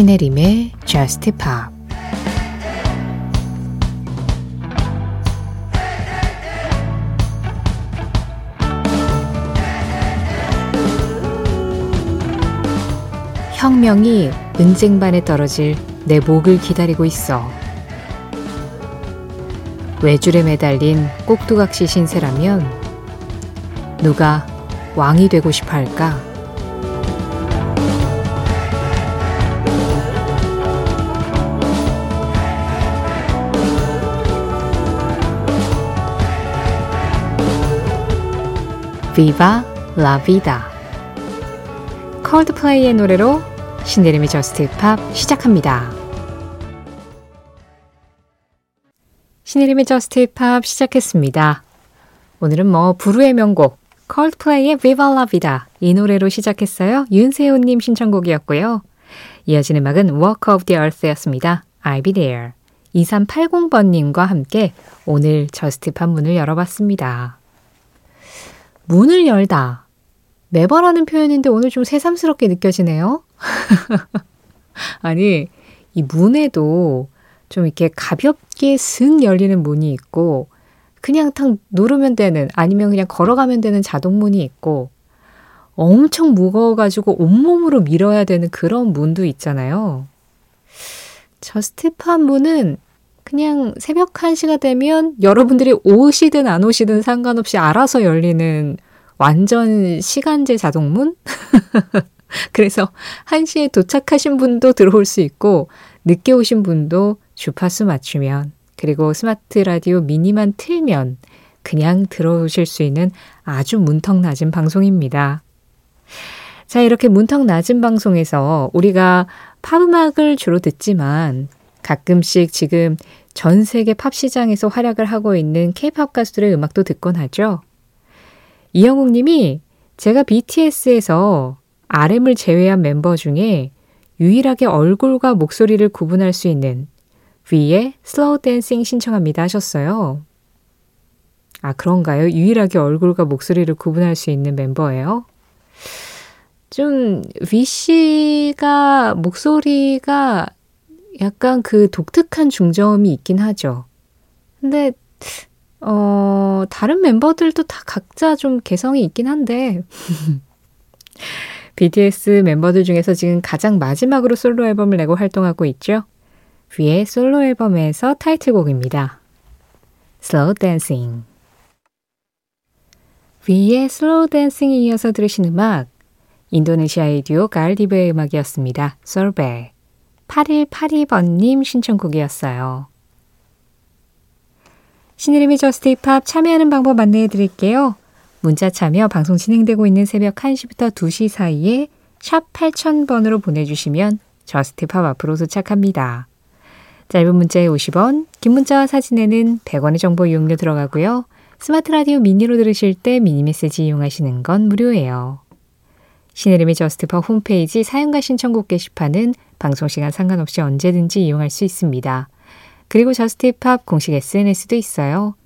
신혜림의 Just Pop 혁명이 은쟁반에 떨어질 내 목을 기다리고 있어. 외줄에 매달린 꼭두각시 신세라면 누가 왕이 되고 싶어 할까? Viva la vida. 콜드플레이의 노래로 신혜림의 Just Pop 시작합니다. 신혜림의 Just Pop 시작했습니다. 오늘은 뭐 불후의 명곡 콜드플레이의 Viva La Vida 이 노래로 시작했어요. 윤세호님 신청곡이었고요. 이어지는 음악은 Walk of the Earth였습니다. I'll be there. 2380번님과 함께 오늘 저스트 팝 문을 열어봤습니다. 문을 열다. 매번 하는 표현인데 오늘 좀 새삼스럽게 느껴지네요. 아니, 이 문에도 좀 이렇게 가볍게 슥 열리는 문이 있고, 그냥 탁 누르면 되는, 아니면 그냥 걸어가면 되는 자동문이 있고, 엄청 무거워가지고 온몸으로 밀어야 되는 그런 문도 있잖아요. Just Pop 문은 그냥 새벽 1시가 되면 여러분들이 오시든 안 오시든 상관없이 알아서 열리는 완전 시간제 자동문? 그래서 1시에 도착하신 분도 들어올 수 있고, 늦게 오신 분도 주파수 맞추면, 그리고 스마트 라디오 미니만 틀면 그냥 들어오실 수 있는 아주 문턱 낮은 방송입니다. 자, 이렇게 문턱 낮은 방송에서 우리가 팝음악을 주로 듣지만 가끔씩 지금 전 세계 팝 시장에서 활약을 하고 있는 케이팝 가수들의 음악도 듣곤 하죠. 이영웅 님이 제가 BTS에서 RM을 제외한 멤버 중에 유일하게 얼굴과 목소리를 구분할 수 있는 뷔의 Slow Dancing 신청합니다 하셨어요. 아, 그런가요? 유일하게 얼굴과 목소리를 구분할 수 있는 멤버예요? 좀, 위 씨가 목소리가 약간 그 독특한 중저음이 있긴 하죠. 근데, 어, 다른 멤버들도 다 각자 좀 개성이 있긴 한데, BTS 멤버들 중에서 지금 가장 마지막으로 솔로 앨범을 내고 활동하고 있죠. 위의 솔로 앨범에서 타이틀곡입니다. Slow Dancing. 뷔의 Slow Dancing에 이어서 들으신 음악, 인도네시아의 듀오 갈디브의 음악이었습니다. 솔베. 8182번님 신청곡이었어요. 신혜림의 Just Pop 참여하는 방법 안내해 드릴게요. 문자 참여 방송 진행되고 있는 새벽 1시부터 2시 사이에 샵 8000번으로 보내주시면 Just Pop 앞으로 도착합니다. 짧은 문자에 50원, 긴 문자와 사진에는 100원의 정보 이용료 들어가고요. 스마트 라디오 미니로 들으실 때 미니 메시지 이용하시는 건 무료예요. 신혜림의 Just Pop 홈페이지 사연과 신청곡 게시판은 방송 시간 상관없이 언제든지 이용할 수 있습니다. 그리고 Just Pop 공식 SNS도 있어요.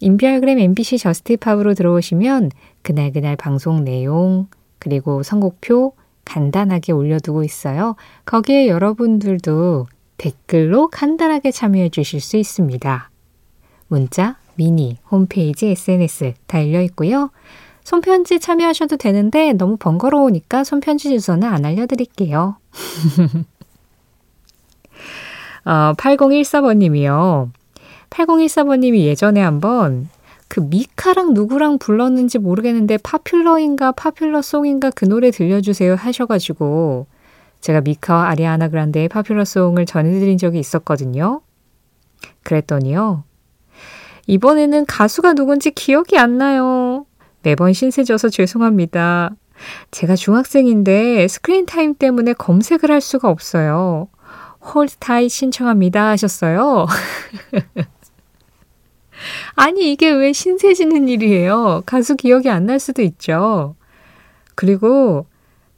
인별그램 MBC Just Pop으로 들어오시면 그날그날 방송 내용 그리고 선곡표 간단하게 올려두고 있어요. 거기에 여러분들도 댓글로 간단하게 참여해 주실 수 있습니다. 문자, 미니, 홈페이지, SNS 다 열려 있고요. 손편지 참여하셔도 되는데 너무 번거로우니까 손편지 주소는 안 알려드릴게요. 어, 8014번님이요. 8014번님이 예전에 한번 그 미카랑 누구랑 불렀는지 모르겠는데 파퓰러인가 파퓰러송인가 그 노래 들려주세요 하셔가지고 제가 미카와 아리아나 그란데의 파퓰러송을 전해드린 적이 있었거든요. 그랬더니요. 이번에는 가수가 누군지 기억이 안 나요. 매번 신세져서 죄송합니다. 제가 중학생인데 screen time 때문에 검색을 할 수가 없어요. Hold Tight 신청합니다 하셨어요. 아니, 이게 왜 신세지는 일이에요? 가수 기억이 안 날 수도 있죠. 그리고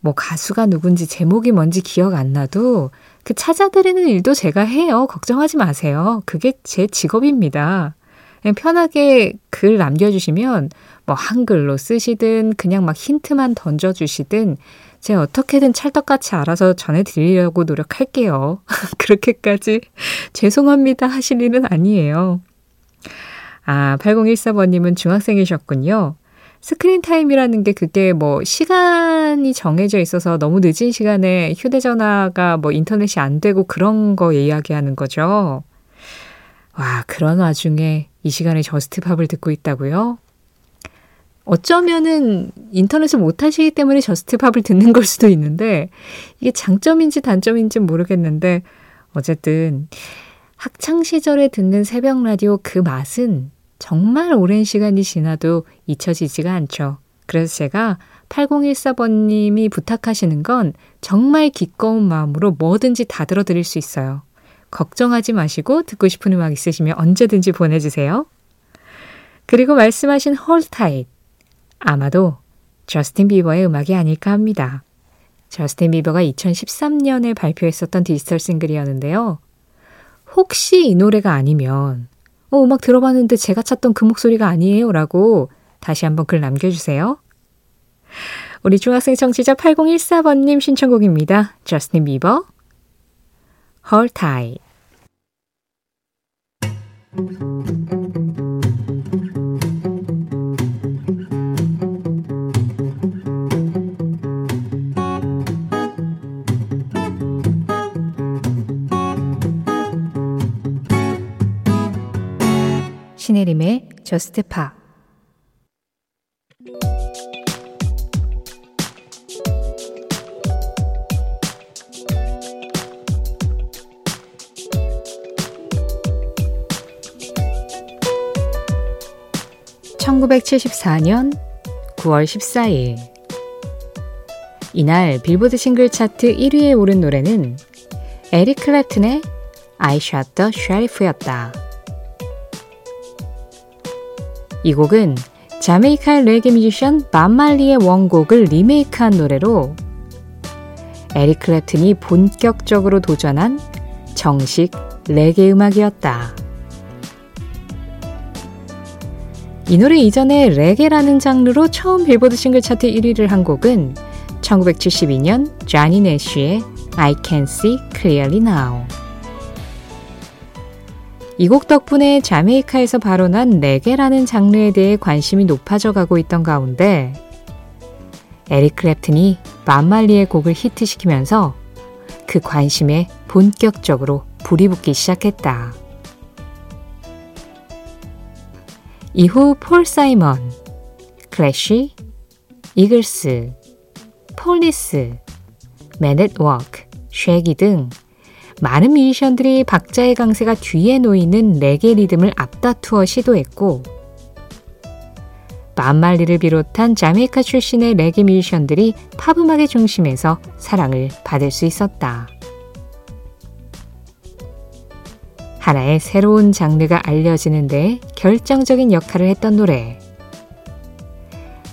뭐 가수가 누군지 제목이 뭔지 기억 안 나도 그 찾아드리는 일도 제가 해요. 걱정하지 마세요. 그게 제 직업입니다. 편하게 글 남겨주시면 뭐 한글로 쓰시든 그냥 막 힌트만 던져주시든 제가 어떻게든 찰떡같이 알아서 전해드리려고 노력할게요. 그렇게까지 죄송합니다 하실 일은 아니에요. 아, 8014번님은 중학생이셨군요. 스크린 타임이라는 게 그게 뭐 시간이 정해져 있어서 너무 늦은 시간에 휴대전화가 뭐 인터넷이 안 되고 그런 거 이야기하는 거죠. 와, 그런 와중에 이 시간에 Just Pop을 듣고 있다고요? 어쩌면은 인터넷을 못 하시기 때문에 Just Pop을 듣는 걸 수도 있는데 이게 장점인지 단점인지 모르겠는데 어쨌든 학창 시절에 듣는 새벽 라디오 그 맛은 정말 오랜 시간이 지나도 잊혀지지가 않죠. 그래서 제가 8014번님이 부탁하시는 건 정말 기꺼운 마음으로 뭐든지 다 들어드릴 수 있어요. 걱정하지 마시고 듣고 싶은 음악 있으시면 언제든지 보내주세요. 그리고 말씀하신 Hold Tight. 아마도 저스틴 비버의 음악이 아닐까 합니다. 저스틴 비버가 2013년에 발표했었던 디지털 싱글이었는데요. 혹시 이 노래가 아니면 어, 음악 들어봤는데 제가 찾던 그 목소리가 아니에요 라고 다시 한번 글 남겨주세요. 우리 중학생 청취자 8014번님 신청곡입니다. 저스틴 비버, Tight. 신혜림의 저스트 파 (1974년 9월 14일) 이날 빌보드 싱글 차트 1위에 오른 노래는 에릭 클랩튼의 I Shot the Sheriff였다. 이 곡은 자메이카 레게 뮤지션 맘말리의 원곡을 리메이크한 노래로 에릭 클랩튼이 본격적으로 도전한 정식 레게 음악이었다. 이 노래 이전에 레게라는 장르로 처음 빌보드 싱글 차트 1위를 한 곡은 1972년 자니 내쉬의 I Can See Clearly Now. 이 곡 덕분에 자메이카에서 발원한 레게라는 장르에 대해 관심이 높아져 가고 있던 가운데 에릭 클랩튼이 만말리의 곡을 히트시키면서 그 관심에 본격적으로 불이 붙기 시작했다. 이후 폴 사이먼, 클래쉬, 이글스, 폴리스, 맨 앳 워크, 쉐기 등 많은 뮤지션들이 박자의 강세가 뒤에 놓이는 레게 리듬을 앞다투어 시도했고 밥 말리를 비롯한 자메이카 출신의 레게 뮤지션들이 팝 음악의 중심에서 사랑을 받을 수 있었다. 하나의 새로운 장르가 알려지는 데 결정적인 역할을 했던 노래.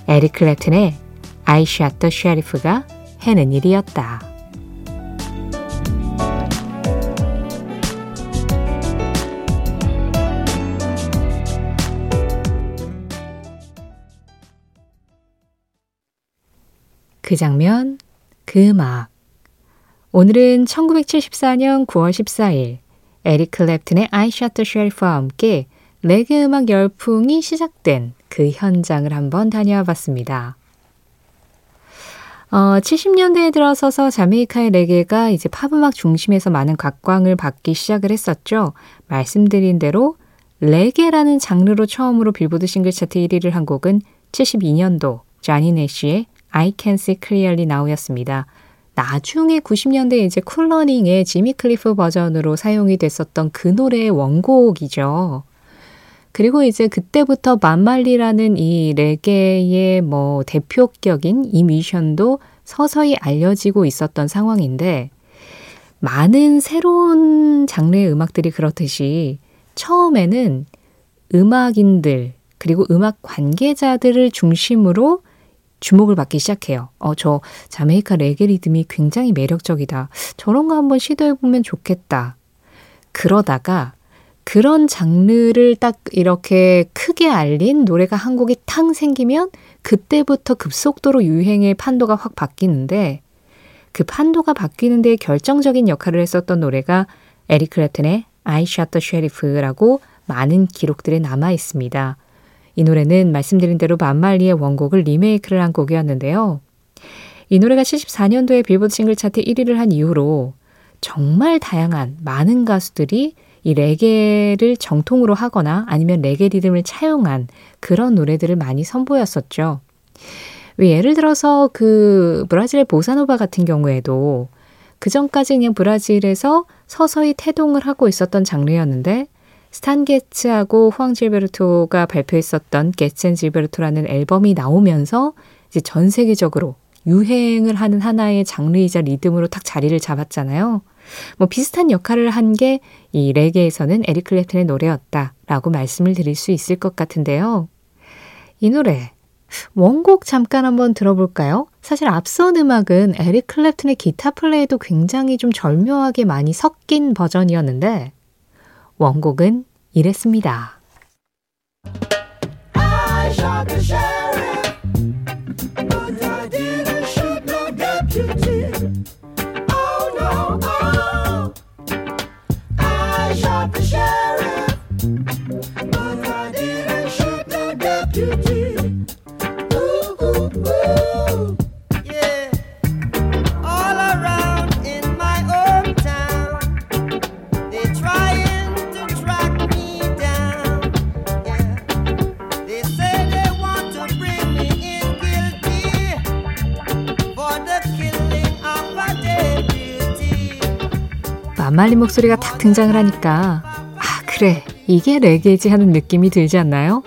에릭 클랩튼의 I Shot the Sheriff가 해낸 일이었다. 그 장면, 그 음악. 오늘은 1974년 9월 14일 에릭 클랩튼의 I Shot the Sheriff와 함께 레게 음악 열풍이 시작된 그 현장을 한번 다녀와 봤습니다. 어, 70년대에 들어서서 자메이카의 레게가 이제 팝음악 중심에서 많은 각광을 받기 시작을 했었죠. 말씀드린 대로 레게라는 장르로 처음으로 빌보드 싱글 차트 1위를 한 곡은 72년도 자니 내쉬의 I Can See Clearly Now였습니다. 나중에 90년대 이제 쿨러닝의 지미 클리프 버전으로 사용이 됐었던 그 노래의 원곡이죠. 그리고 이제 그때부터 밥 말리라는 이 레게의 뭐 대표격인 이 뮤지션도 서서히 알려지고 있었던 상황인데 많은 새로운 장르의 음악들이 그렇듯이 처음에는 음악인들 그리고 음악 관계자들을 중심으로 주목을 받기 시작해요. 어, 저 자메이카 레게 리듬이 굉장히 매력적이다. 저런 거 한번 시도해보면 좋겠다. 그러다가 그런 장르를 딱 이렇게 크게 알린 노래가 한 곡이 탕 생기면 그때부터 급속도로 유행의 판도가 확 바뀌는데 그 판도가 바뀌는 데 결정적인 역할을 했었던 노래가 에릭 클랩튼의 I Shot the Sheriff라고 많은 기록들이 남아 있습니다. 이 노래는 말씀드린 대로 만말리의 원곡을 리메이크를 한 곡이었는데요. 이 노래가 74년도에 빌보드 싱글 차트 1위를 한 이후로 정말 다양한 많은 가수들이 이 레게를 정통으로 하거나 아니면 레게 리듬을 차용한 그런 노래들을 많이 선보였었죠. 왜 예를 들어서 그 브라질의 보사노바 같은 경우에도 그 전까지 그냥 브라질에서 서서히 태동을 하고 있었던 장르였는데 스탄 게츠하고 후앙 질베르토가 발표했었던 게츠 앤 질베르토라는 앨범이 나오면서 이제 전 세계적으로 유행을 하는 하나의 장르이자 리듬으로 딱 자리를 잡았잖아요. 뭐 비슷한 역할을 한 게 이 레게에서는 에릭 클랩튼의 노래였다라고 말씀을 드릴 수 있을 것 같은데요. 이 노래 원곡 잠깐 한번 들어볼까요? 사실 앞선 음악은 에릭 클랩튼의 기타 플레이도 굉장히 좀 절묘하게 많이 섞인 버전이었는데 원곡은 이랬습니다. 만말린 목소리가 탁 등장을 하니까 아 그래 이게 레게지 하는 느낌이 들지 않나요?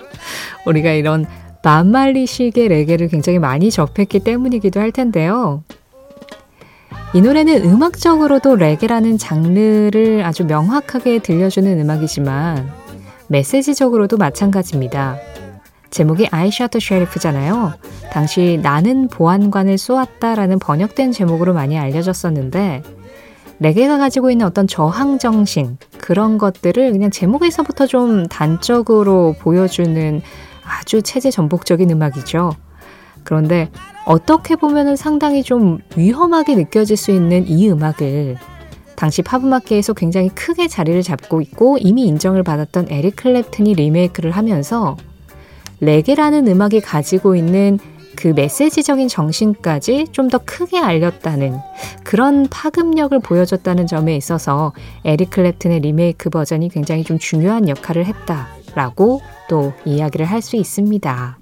우리가 이런 만말리식의 레게를 굉장히 많이 접했기 때문이기도 할 텐데요. 이 노래는 음악적으로도 레게라는 장르를 아주 명확하게 들려주는 음악이지만 메시지적으로도 마찬가지입니다. 제목이 the sheriff잖아요. 당시 나는 보안관을 쏘았다라는 번역된 제목으로 많이 알려졌었는데 레게가 가지고 있는 어떤 저항 정신 그런 것들을 그냥 제목에서부터 좀 단적으로 보여주는 아주 체제 전복적인 음악이죠. 그런데 어떻게 보면은 상당히 좀 위험하게 느껴질 수 있는 이 음악을 당시 팝음악계에서 굉장히 크게 자리를 잡고 있고 이미 인정을 받았던 에릭 클랩튼이 리메이크를 하면서 레게라는 음악이 가지고 있는 그 메시지적인 정신까지 좀 더 크게 알렸다는 그런 파급력을 보여줬다는 점에 있어서 에릭 클랩튼의 리메이크 버전이 굉장히 좀 중요한 역할을 했다라고 또 이야기를 할 수 있습니다.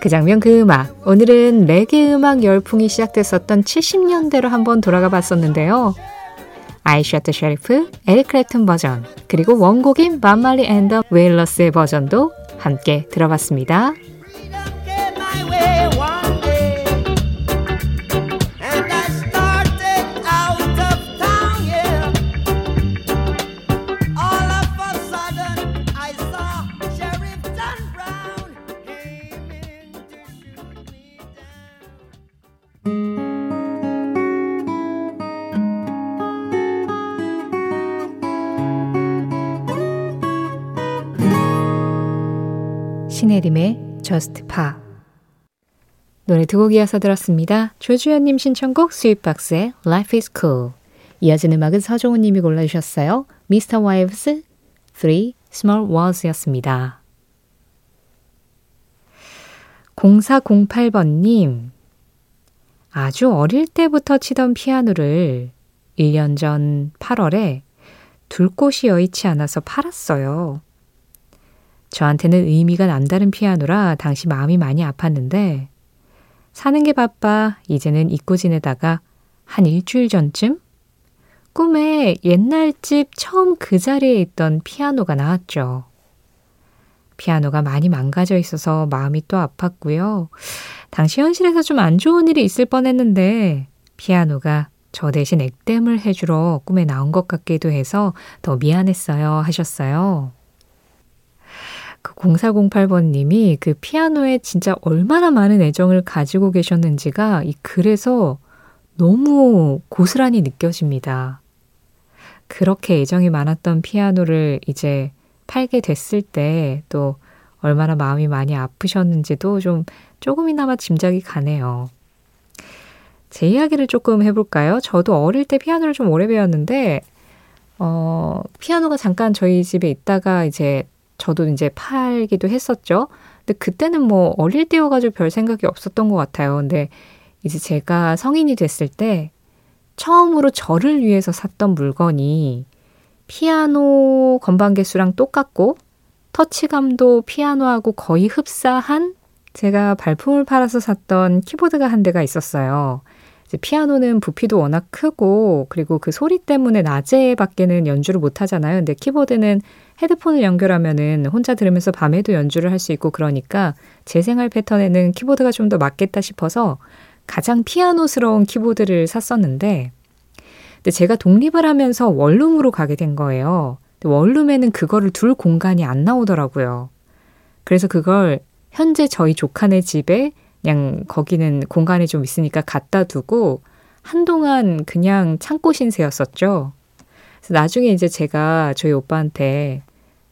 그 장면 그 음악 오늘은 레게 음악 열풍이 시작됐었던 70년대로 한번 돌아가 봤었는데요. The Sheriff, 에릭 클랩튼 버전 그리고 원곡인 밥 말리 앤 더 웨일러스의 버전도 함께 들어봤습니다. 신혜림의 Just Pa 노래 두 곡 이어서 들었습니다. 조주현님 신청곡 스윗박스의 Life is Cool 이어진 음악은 서종훈 님이 골라주셨어요. Mr. Wives 3 Small Walls 였습니다. 0408번님 아주 어릴 때부터 치던 피아노를 1년 전 8월에 둘 곳이 여의치 않아서 팔았어요. 저한테는 의미가 남다른 피아노라 당시 마음이 많이 아팠는데 사는 게 바빠 이제는 잊고 지내다가 한 일주일 전쯤 꿈에 옛날 집 처음 그 자리에 있던 피아노가 나왔죠. 피아노가 많이 망가져 있어서 마음이 또 아팠고요. 당시 현실에서 좀 안 좋은 일이 있을 뻔했는데 피아노가 저 대신 액땜을 해주러 꿈에 나온 것 같기도 해서 더 미안했어요 하셨어요. 그 0408번님이 그 피아노에 진짜 얼마나 많은 애정을 가지고 계셨는지가 이 글에서 너무 고스란히 느껴집니다. 그렇게 애정이 많았던 피아노를 이제 팔게 됐을 때 또 얼마나 마음이 많이 아프셨는지도 좀 조금이나마 짐작이 가네요. 제 이야기를 조금 해볼까요? 저도 어릴 때 피아노를 좀 오래 배웠는데, 어, 피아노가 잠깐 저희 집에 있다가 이제 저도 이제 팔기도 했었죠. 근데 그때는 뭐 어릴 때여가지고 별 생각이 없었던 것 같아요. 근데 이제 제가 성인이 됐을 때 처음으로 저를 위해서 샀던 물건이 피아노 건반 개수랑 똑같고 터치감도 피아노하고 거의 흡사한 제가 발품을 팔아서 샀던 키보드가 한 대가 있었어요. 피아노는 부피도 워낙 크고 그리고 그 소리 때문에 낮에 밖에는 연주를 못 하잖아요. 근데 키보드는 헤드폰을 연결하면은 혼자 들으면서 밤에도 연주를 할 수 있고 그러니까 제 생활 패턴에는 키보드가 좀 더 맞겠다 싶어서 가장 피아노스러운 키보드를 샀었는데 근데 제가 독립을 하면서 원룸으로 가게 된 거예요. 원룸에는 그거를 둘 공간이 안 나오더라고요. 그래서 그걸 현재 저희 조카네 집에 그냥 거기는 공간이 좀 있으니까 갖다 두고 한동안 그냥 창고 신세였었죠. 그래서 나중에 이제 제가 저희 오빠한테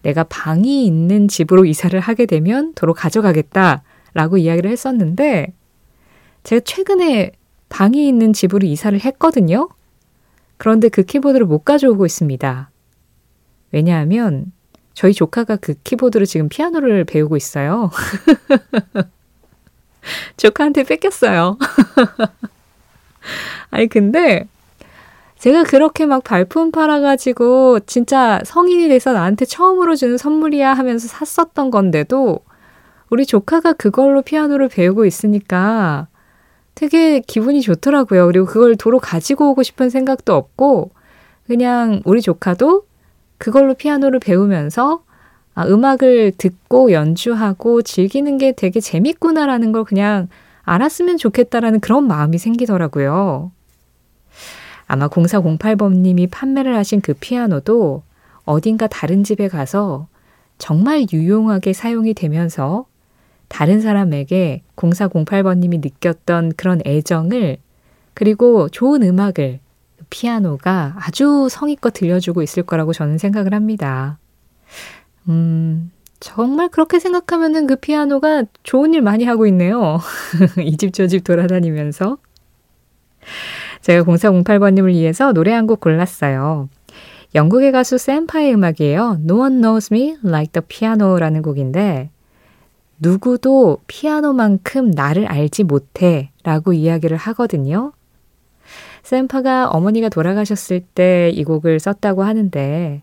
내가 방이 있는 집으로 이사를 하게 되면 도로 가져가겠다라고 이야기를 했었는데 제가 최근에 방이 있는 집으로 이사를 했거든요. 그런데 그 키보드를 못 가져오고 있습니다. 왜냐하면 저희 조카가 그 키보드로 지금 피아노를 배우고 있어요. 조카한테 뺏겼어요. 아니, 근데 제가 그렇게 막 발품 팔아가지고 진짜 성인이 돼서 나한테 처음으로 주는 선물이야 하면서 샀었던 건데도 우리 조카가 그걸로 피아노를 배우고 있으니까 되게 기분이 좋더라고요. 그리고 그걸 도로 가지고 오고 싶은 생각도 없고 그냥 우리 조카도 그걸로 피아노를 배우면서 아, 음악을 듣고 연주하고 즐기는 게 되게 재밌구나라는 걸 그냥 알았으면 좋겠다라는 그런 마음이 생기더라고요. 아마 0408번님이 판매를 하신 그 피아노도 어딘가 다른 집에 가서 정말 유용하게 사용이 되면서 다른 사람에게 0408번님이 느꼈던 그런 애정을 그리고 좋은 음악을 피아노가 아주 성의껏 들려주고 있을 거라고 저는 생각을 합니다. 음, 정말 그렇게 생각하면은 그 피아노가 좋은 일 많이 하고 있네요. 이 집 저 집 돌아다니면서. 제가 0408번님을 위해서 노래 한 곡 골랐어요. 영국의 가수 샘파의 음악이에요. No one knows me like the piano라는 곡인데, 누구도 피아노만큼 나를 알지 못해 라고 이야기를 하거든요. 샘파가 어머니가 돌아가셨을 때 이 곡을 썼다고 하는데,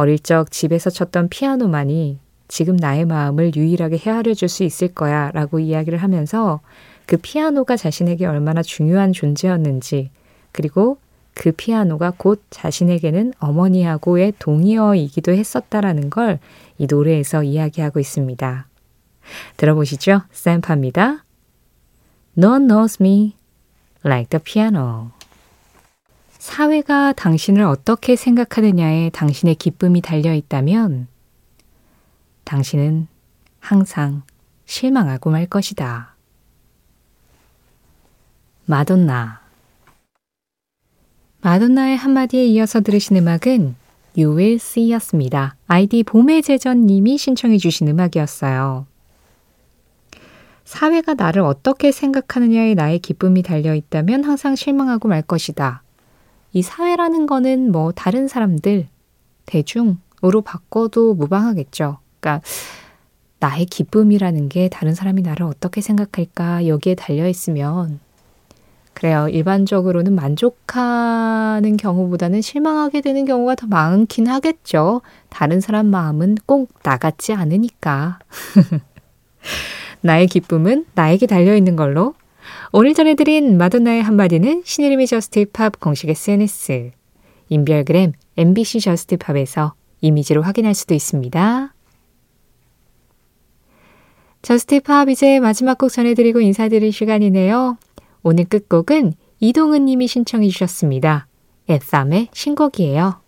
어릴 적 집에서 쳤던 피아노만이 지금 나의 마음을 유일하게 헤아려 줄 수 있을 거야 라고 이야기를 하면서 그 피아노가 자신에게 얼마나 중요한 존재였는지 그리고 그 피아노가 곧 자신에게는 어머니하고의 동의어이기도 했었다라는 걸 이 노래에서 이야기하고 있습니다. 들어보시죠. 샘파입니다. No knows me like the piano. 사회가 당신을 어떻게 생각하느냐에 당신의 기쁨이 달려 있다면 당신은 항상 실망하고 말 것이다. 마돈나 마돈나의 한마디에 이어서 들으신 음악은 You Will See 였습니다. 아이디 봄의 제전님이 신청해 주신 음악이었어요. 사회가 나를 어떻게 생각하느냐에 나의 기쁨이 달려 있다면 항상 실망하고 말 것이다. 이 사회라는 거는 뭐 다른 사람들, 대중으로 바꿔도 무방하겠죠. 그러니까 나의 기쁨이라는 게 다른 사람이 나를 어떻게 생각할까 여기에 달려 있으면 그래요. 일반적으로는 만족하는 경우보다는 실망하게 되는 경우가 더 많긴 하겠죠. 다른 사람 마음은 꼭 나같지 않으니까. 나의 기쁨은 나에게 달려 있는 걸로 오늘 전해드린 마돈나의 한마디는 신혜림의 JUST POP 공식 SNS, 인별그램 MBC JUST POP에서 이미지로 확인할 수도 있습니다. JUST POP 이제 마지막 곡 전해드리고 인사드릴 시간이네요. 오늘 끝곡은 이동은 님이 신청해 주셨습니다. 앱삼의 신곡이에요.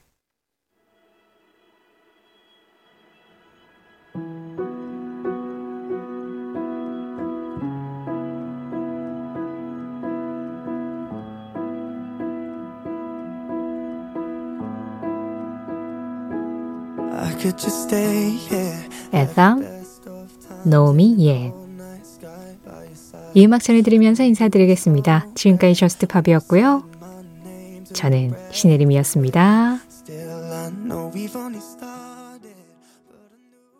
에삼, 노미 예. 이 음악 전해드리면서 인사드리겠습니다. 지금까지 저스트팝이었고요. 저는 신혜림이었습니다.